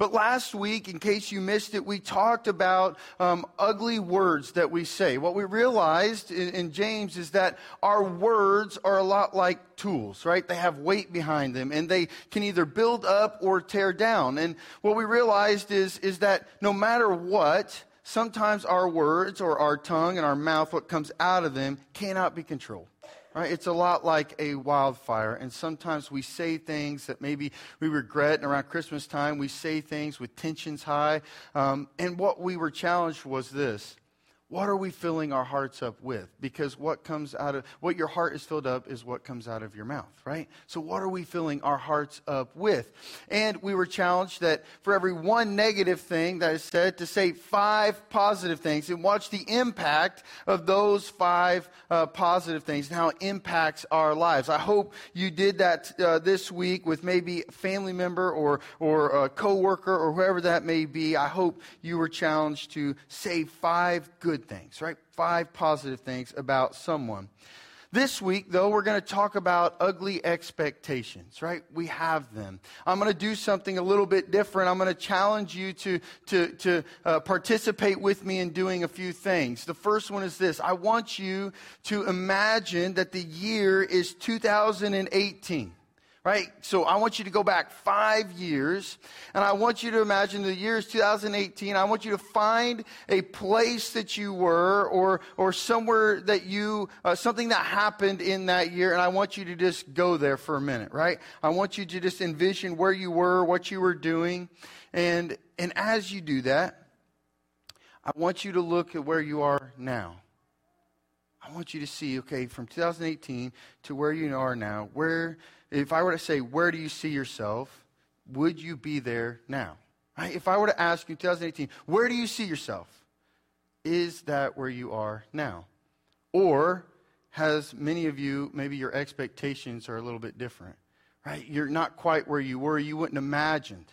But last week, in case you missed it, we talked about um, ugly words that we say. What we realized in, in James is that our words are a lot like tools, right? They have weight behind them and they can either build up or tear down. And what we realized is, is that no matter what, sometimes our words or our tongue and our mouth, what comes out of them, cannot be controlled. Right? It's a lot like a wildfire. And sometimes we say things that maybe we regret. And around Christmas time, we say things with tensions high. Um, and what we were challenged was this what are we filling our hearts up with? Because what comes out of what your heart is filled up is what comes out of your mouth, right? So what are we filling our hearts up with? And we were challenged that for every one negative thing that is said, to say five positive things and watch the impact of those five uh, positive things and how it impacts our lives. I hope you did that uh, this week with maybe a family member or or a coworker or whoever that may be. I hope you were challenged to say five good good things, right? Five positive things about someone. This week, though, we're going to talk about ugly expectations, right? We have them. I'm going to do something a little bit different. I'm going to challenge you to, to, to uh, participate with me in doing a few things. The first one is this I want you to imagine that the year is 2018 right? So I want you to go back five years, and I want you to imagine the year is 2018. I want you to find a place that you were, or or somewhere that you uh, something that happened in that year, and I want you to just go there for a minute, right? I want you to just envision where you were, what you were doing, and and as you do that, I want you to look at where you are now. I want you to see, okay, from 2018 to where you are now, where if I were to say, where do you see yourself? Would you be there now? Right? If I were to ask you 2018, where do you see yourself? Is that where you are now? Or has many of you, maybe your expectations are a little bit different, right? You're not quite where you were. You wouldn't imagined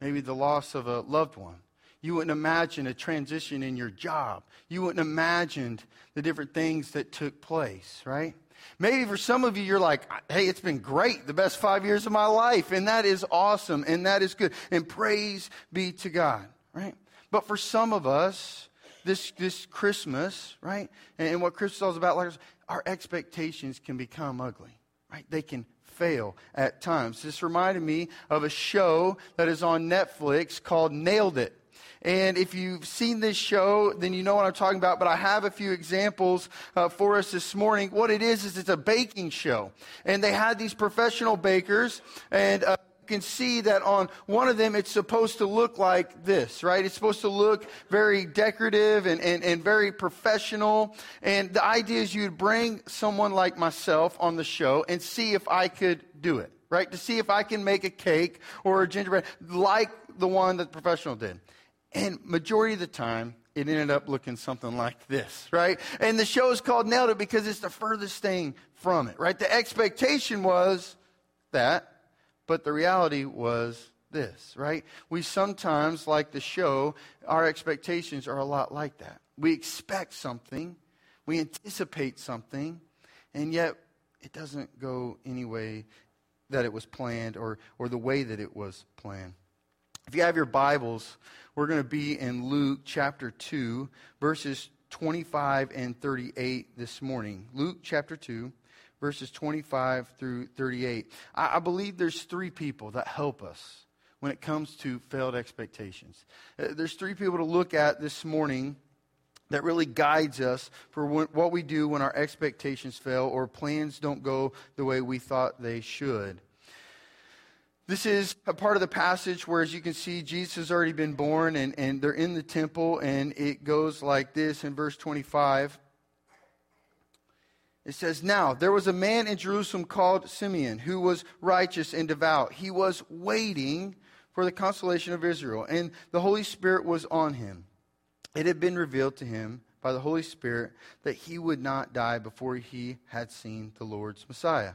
maybe the loss of a loved one. You wouldn't imagine a transition in your job. You wouldn't imagined the different things that took place, right? Maybe for some of you, you're like, hey, it's been great, the best five years of my life. And that is awesome. And that is good. And praise be to God, right? But for some of us, this, this Christmas, right? And, and what Christmas is about, like our expectations can become ugly, right? They can fail at times. This reminded me of a show that is on Netflix called Nailed It. And if you've seen this show, then you know what I'm talking about. But I have a few examples uh, for us this morning. What it is, is it's a baking show. And they had these professional bakers and, uh, can see that on one of them it's supposed to look like this, right? It's supposed to look very decorative and, and, and very professional. And the idea is you'd bring someone like myself on the show and see if I could do it, right? To see if I can make a cake or a gingerbread like the one that the professional did. And majority of the time, it ended up looking something like this, right? And the show is called Nailed It because it's the furthest thing from it, right? The expectation was that, but the reality was this, right? We sometimes, like the show, our expectations are a lot like that. We expect something, we anticipate something, and yet it doesn't go any way that it was planned or, or the way that it was planned. If you have your Bibles, we're going to be in Luke chapter 2, verses 25 and 38 this morning. Luke chapter 2, verses 25 through 38. I, believe there's three people that help us when it comes to failed expectations. Uh, there's three people to look at this morning that really guides us for what we do when our expectations fail or plans don't go the way we thought they should. This is a part of the passage where, as you can see, Jesus has already been born and, and they're in the temple, and it goes like this in verse 25. It says, Now there was a man in Jerusalem called Simeon who was righteous and devout. He was waiting for the consolation of Israel, and the Holy Spirit was on him. It had been revealed to him by the Holy Spirit that he would not die before he had seen the Lord's Messiah.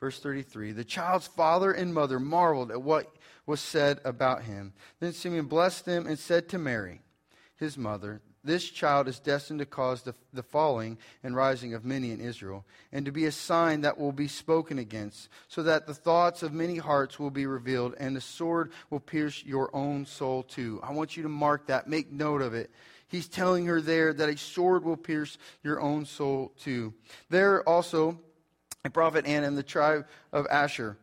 Verse 33 The child's father and mother marveled at what was said about him. Then Simeon blessed them and said to Mary, his mother, this child is destined to cause the, the falling and rising of many in Israel, and to be a sign that will be spoken against, so that the thoughts of many hearts will be revealed, and the sword will pierce your own soul too. I want you to mark that, make note of it. He's telling her there that a sword will pierce your own soul too. There also, a prophet Anna in the tribe of Asher.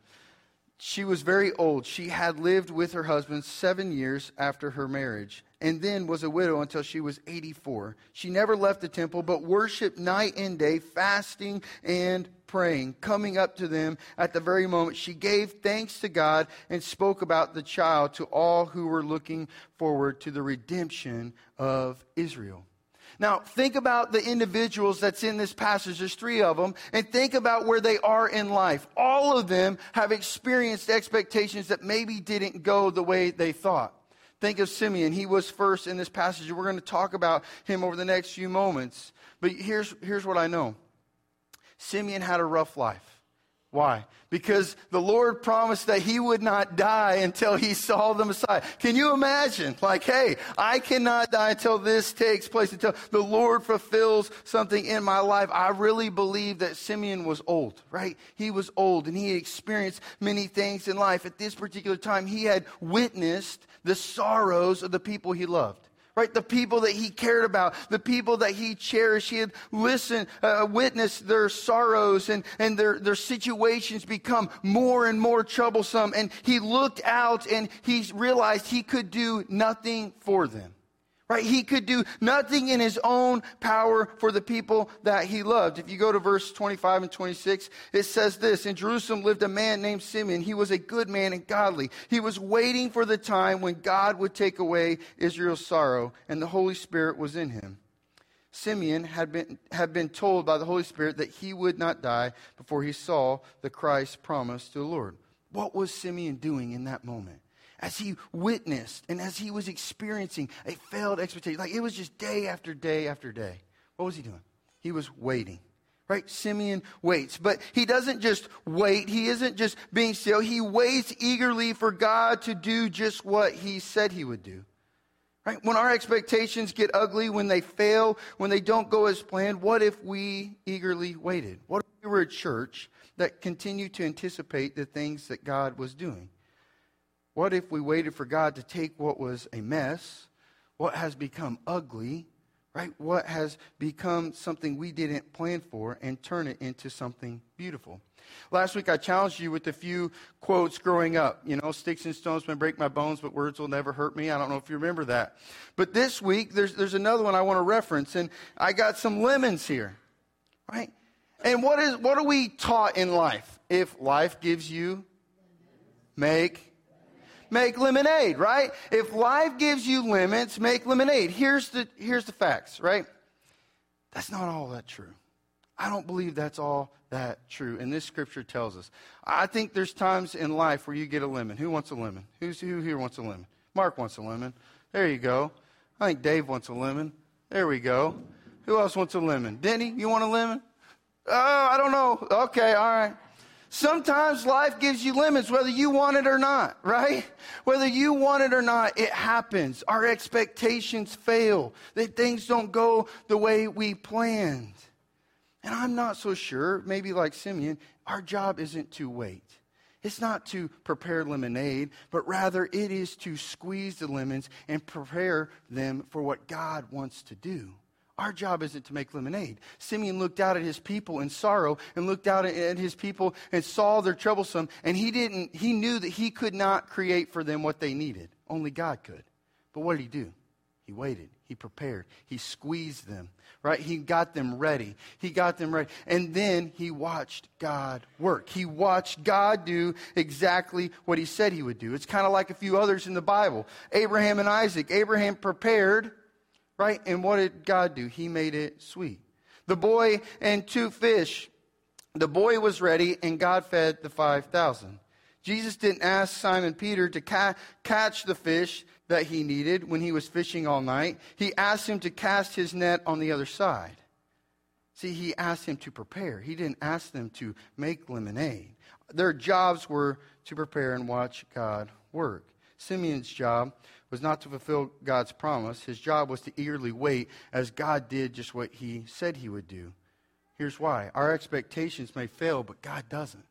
She was very old. She had lived with her husband seven years after her marriage and then was a widow until she was 84. She never left the temple, but worshiped night and day, fasting and praying, coming up to them at the very moment. She gave thanks to God and spoke about the child to all who were looking forward to the redemption of Israel. Now, think about the individuals that's in this passage. There's three of them. And think about where they are in life. All of them have experienced expectations that maybe didn't go the way they thought. Think of Simeon. He was first in this passage. We're going to talk about him over the next few moments. But here's, here's what I know Simeon had a rough life. Why? Because the Lord promised that he would not die until he saw the Messiah. Can you imagine? Like, hey, I cannot die until this takes place, until the Lord fulfills something in my life. I really believe that Simeon was old, right? He was old and he experienced many things in life. At this particular time, he had witnessed the sorrows of the people he loved right? The people that he cared about, the people that he cherished. He had listened, uh, witnessed their sorrows and, and their, their situations become more and more troublesome. And he looked out and he realized he could do nothing for them. Right? He could do nothing in his own power for the people that he loved. If you go to verse 25 and 26, it says this In Jerusalem lived a man named Simeon. He was a good man and godly. He was waiting for the time when God would take away Israel's sorrow, and the Holy Spirit was in him. Simeon had been, had been told by the Holy Spirit that he would not die before he saw the Christ promised to the Lord. What was Simeon doing in that moment? As he witnessed and as he was experiencing a failed expectation. Like it was just day after day after day. What was he doing? He was waiting. Right? Simeon waits. But he doesn't just wait. He isn't just being still. He waits eagerly for God to do just what he said he would do. Right? When our expectations get ugly, when they fail, when they don't go as planned, what if we eagerly waited? What if we were a church that continued to anticipate the things that God was doing? What if we waited for God to take what was a mess, what has become ugly, right? What has become something we didn't plan for and turn it into something beautiful? Last week I challenged you with a few quotes growing up. You know, sticks and stones may break my bones, but words will never hurt me. I don't know if you remember that. But this week there's, there's another one I want to reference, and I got some lemons here, right? And what is what are we taught in life? If life gives you, make make lemonade, right? If life gives you lemons, make lemonade. Here's the, here's the facts, right? That's not all that true. I don't believe that's all that true. And this scripture tells us. I think there's times in life where you get a lemon. Who wants a lemon? Who's, who here wants a lemon? Mark wants a lemon. There you go. I think Dave wants a lemon. There we go. Who else wants a lemon? Denny, you want a lemon? Oh, I don't know. Okay, all right. Sometimes life gives you limits, whether you want it or not, right? Whether you want it or not, it happens. Our expectations fail, that things don't go the way we planned. And I'm not so sure, maybe like Simeon, our job isn't to wait. It's not to prepare lemonade, but rather it is to squeeze the lemons and prepare them for what God wants to do. Our job isn't to make lemonade. Simeon looked out at his people in sorrow and looked out at his people and saw their troublesome, and he didn't, he knew that he could not create for them what they needed. Only God could. But what did he do? He waited. He prepared. He squeezed them, right? He got them ready. He got them ready. And then he watched God work. He watched God do exactly what he said he would do. It's kind of like a few others in the Bible Abraham and Isaac. Abraham prepared right? And what did God do? He made it sweet. The boy and two fish. The boy was ready, and God fed the 5,000. Jesus didn't ask Simon Peter to ca- catch the fish that he needed when he was fishing all night. He asked him to cast his net on the other side. See, he asked him to prepare. He didn't ask them to make lemonade. Their jobs were to prepare and watch God work. Simeon's job was not to fulfill God's promise. His job was to eagerly wait as God did just what he said he would do. Here's why. Our expectations may fail, but God doesn't.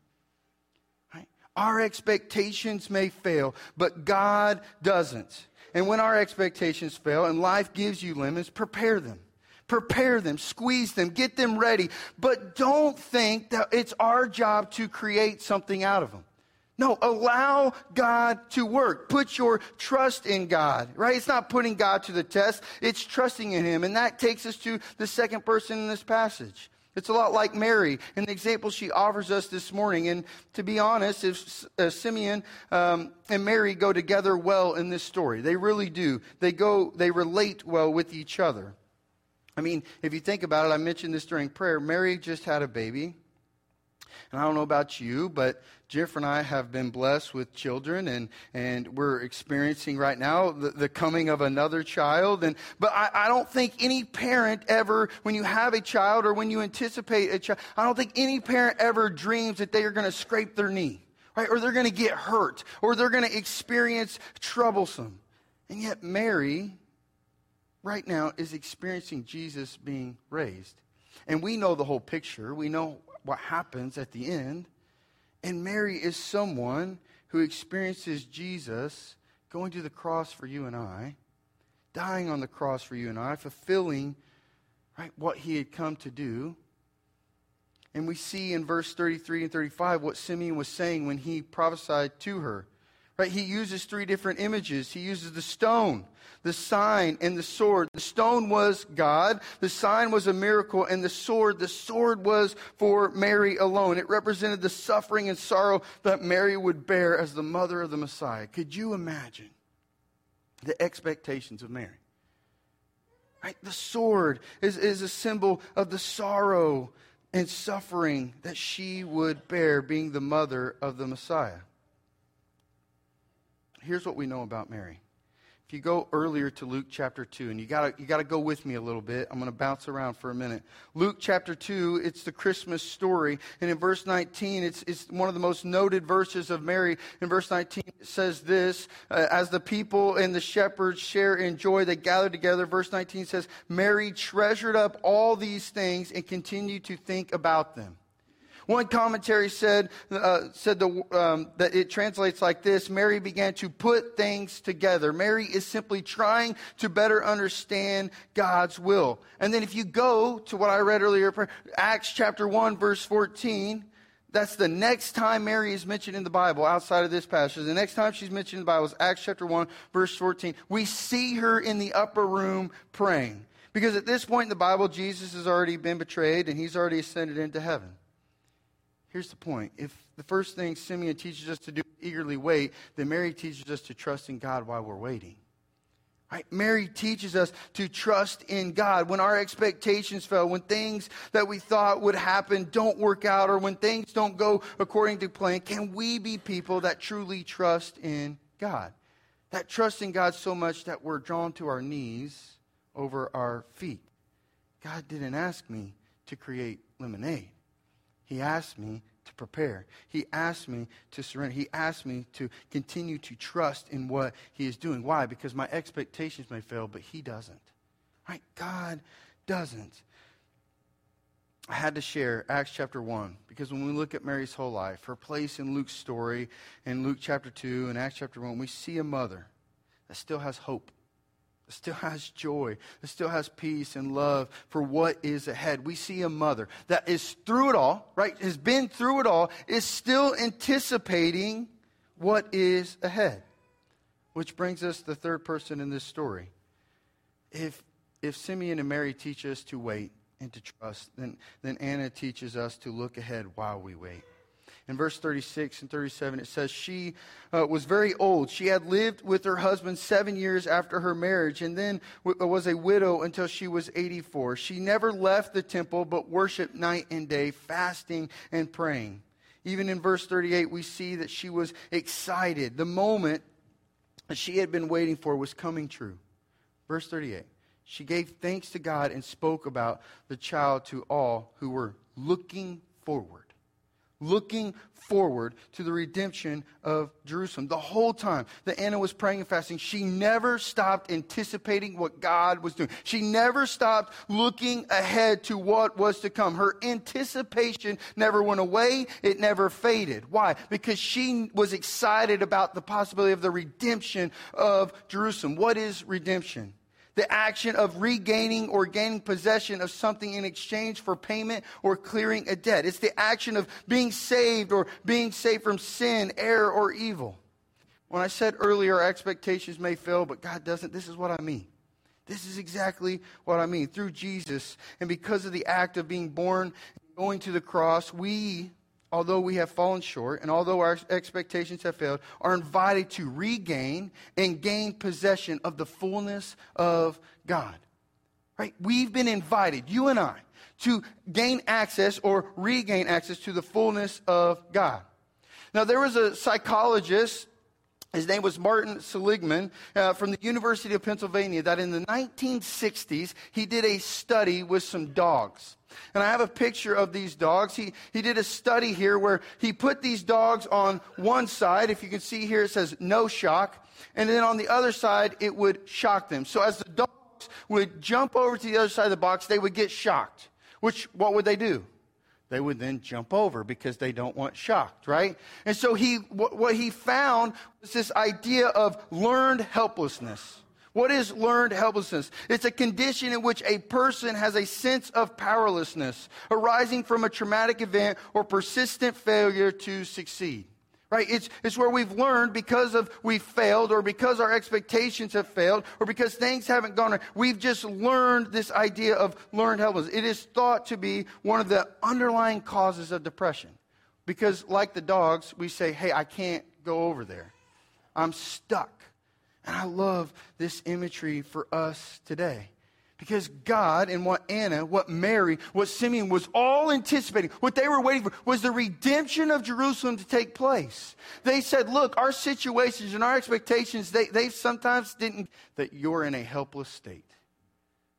Our expectations may fail, but God doesn't. And when our expectations fail and life gives you lemons, prepare them. Prepare them, squeeze them, get them ready. But don't think that it's our job to create something out of them. No, allow God to work. Put your trust in God, right? It's not putting God to the test, it's trusting in Him. And that takes us to the second person in this passage. It's a lot like Mary and the example she offers us this morning. And to be honest, if uh, Simeon um, and Mary go together well in this story, they really do. They go, they relate well with each other. I mean, if you think about it, I mentioned this during prayer. Mary just had a baby. And I don't know about you, but Jeff and I have been blessed with children, and, and we're experiencing right now the, the coming of another child. And, but I, I don't think any parent ever, when you have a child or when you anticipate a child, I don't think any parent ever dreams that they are going to scrape their knee, right? Or they're going to get hurt, or they're going to experience troublesome. And yet, Mary, right now, is experiencing Jesus being raised. And we know the whole picture. We know what happens at the end. And Mary is someone who experiences Jesus going to the cross for you and I, dying on the cross for you and I, fulfilling right what he had come to do. And we see in verse 33 and 35 what Simeon was saying when he prophesied to her. Right? He uses three different images. He uses the stone, the sign, and the sword. The stone was God, the sign was a miracle, and the sword, the sword was for Mary alone. It represented the suffering and sorrow that Mary would bear as the mother of the Messiah. Could you imagine the expectations of Mary? Right? The sword is, is a symbol of the sorrow and suffering that she would bear being the mother of the Messiah here's what we know about Mary. If you go earlier to Luke chapter 2, and you got you to go with me a little bit, I'm going to bounce around for a minute. Luke chapter 2, it's the Christmas story. And in verse 19, it's, it's one of the most noted verses of Mary. In verse 19, it says this uh, As the people and the shepherds share in joy, they gather together. Verse 19 says, Mary treasured up all these things and continued to think about them. One commentary said, uh, said the, um, that it translates like this Mary began to put things together. Mary is simply trying to better understand God's will. And then if you go to what I read earlier, Acts chapter 1, verse 14, that's the next time Mary is mentioned in the Bible outside of this passage. The next time she's mentioned in the Bible is Acts chapter 1, verse 14. We see her in the upper room praying. Because at this point in the Bible, Jesus has already been betrayed and he's already ascended into heaven. Here's the point. If the first thing Simeon teaches us to do is eagerly wait, then Mary teaches us to trust in God while we're waiting. Right? Mary teaches us to trust in God. When our expectations fail, when things that we thought would happen don't work out, or when things don't go according to plan, can we be people that truly trust in God? That trust in God so much that we're drawn to our knees over our feet. God didn't ask me to create lemonade. He asked me to prepare. He asked me to surrender. He asked me to continue to trust in what He is doing. Why? Because my expectations may fail, but He doesn't. Right? God doesn't. I had to share Acts chapter 1 because when we look at Mary's whole life, her place in Luke's story, in Luke chapter 2 and Acts chapter 1, we see a mother that still has hope that still has joy, that still has peace and love for what is ahead. We see a mother that is through it all, right? Has been through it all, is still anticipating what is ahead. Which brings us the third person in this story. If, if Simeon and Mary teach us to wait and to trust, then, then Anna teaches us to look ahead while we wait. In verse 36 and 37, it says, She uh, was very old. She had lived with her husband seven years after her marriage and then w- was a widow until she was 84. She never left the temple but worshiped night and day, fasting and praying. Even in verse 38, we see that she was excited. The moment that she had been waiting for was coming true. Verse 38 She gave thanks to God and spoke about the child to all who were looking forward looking forward to the redemption of Jerusalem. The whole time that Anna was praying and fasting, she never stopped anticipating what God was doing. She never stopped looking ahead to what was to come. Her anticipation never went away, it never faded. Why? Because she was excited about the possibility of the redemption of Jerusalem. What is redemption? The action of regaining or gaining possession of something in exchange for payment or clearing a debt. It's the action of being saved or being saved from sin, error, or evil. When I said earlier, expectations may fail, but God doesn't, this is what I mean. This is exactly what I mean. Through Jesus, and because of the act of being born, going to the cross, we although we have fallen short and although our expectations have failed, are invited to regain and gain possession of the fullness of God. Right? We've been invited, you and I, to gain access or regain access to the fullness of God. Now, there was a psychologist his name was Martin Seligman uh, from the University of Pennsylvania. That in the 1960s, he did a study with some dogs. And I have a picture of these dogs. He, he did a study here where he put these dogs on one side. If you can see here, it says no shock. And then on the other side, it would shock them. So as the dogs would jump over to the other side of the box, they would get shocked. Which, what would they do? They would then jump over because they don't want shocked, right? And so he, what he found was this idea of learned helplessness. What is learned helplessness? It's a condition in which a person has a sense of powerlessness arising from a traumatic event or persistent failure to succeed. Right? It's, it's where we've learned because of we've failed or because our expectations have failed or because things haven't gone right. We've just learned this idea of learned helplessness. It is thought to be one of the underlying causes of depression. Because like the dogs, we say, hey, I can't go over there. I'm stuck. And I love this imagery for us today. Because God and what Anna, what Mary, what Simeon was all anticipating, what they were waiting for, was the redemption of Jerusalem to take place. They said, look, our situations and our expectations, they, they sometimes didn't, that you're in a helpless state.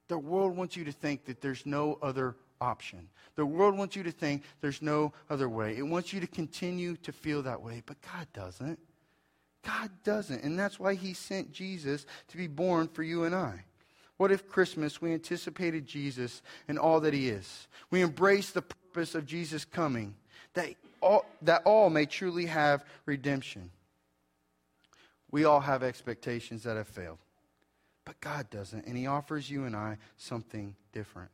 The world wants you to think that there's no other option. The world wants you to think there's no other way. It wants you to continue to feel that way, but God doesn't. God doesn't. And that's why He sent Jesus to be born for you and I. What if Christmas we anticipated Jesus and all that he is? We embrace the purpose of Jesus coming, that all, that all may truly have redemption. We all have expectations that have failed, but God doesn't, and he offers you and I something different.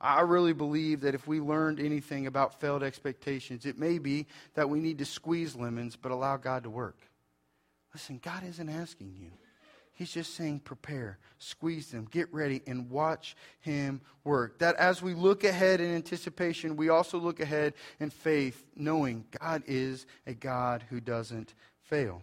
I really believe that if we learned anything about failed expectations, it may be that we need to squeeze lemons but allow God to work. Listen, God isn't asking you He's just saying, prepare, squeeze them, get ready, and watch him work. That as we look ahead in anticipation, we also look ahead in faith, knowing God is a God who doesn't fail.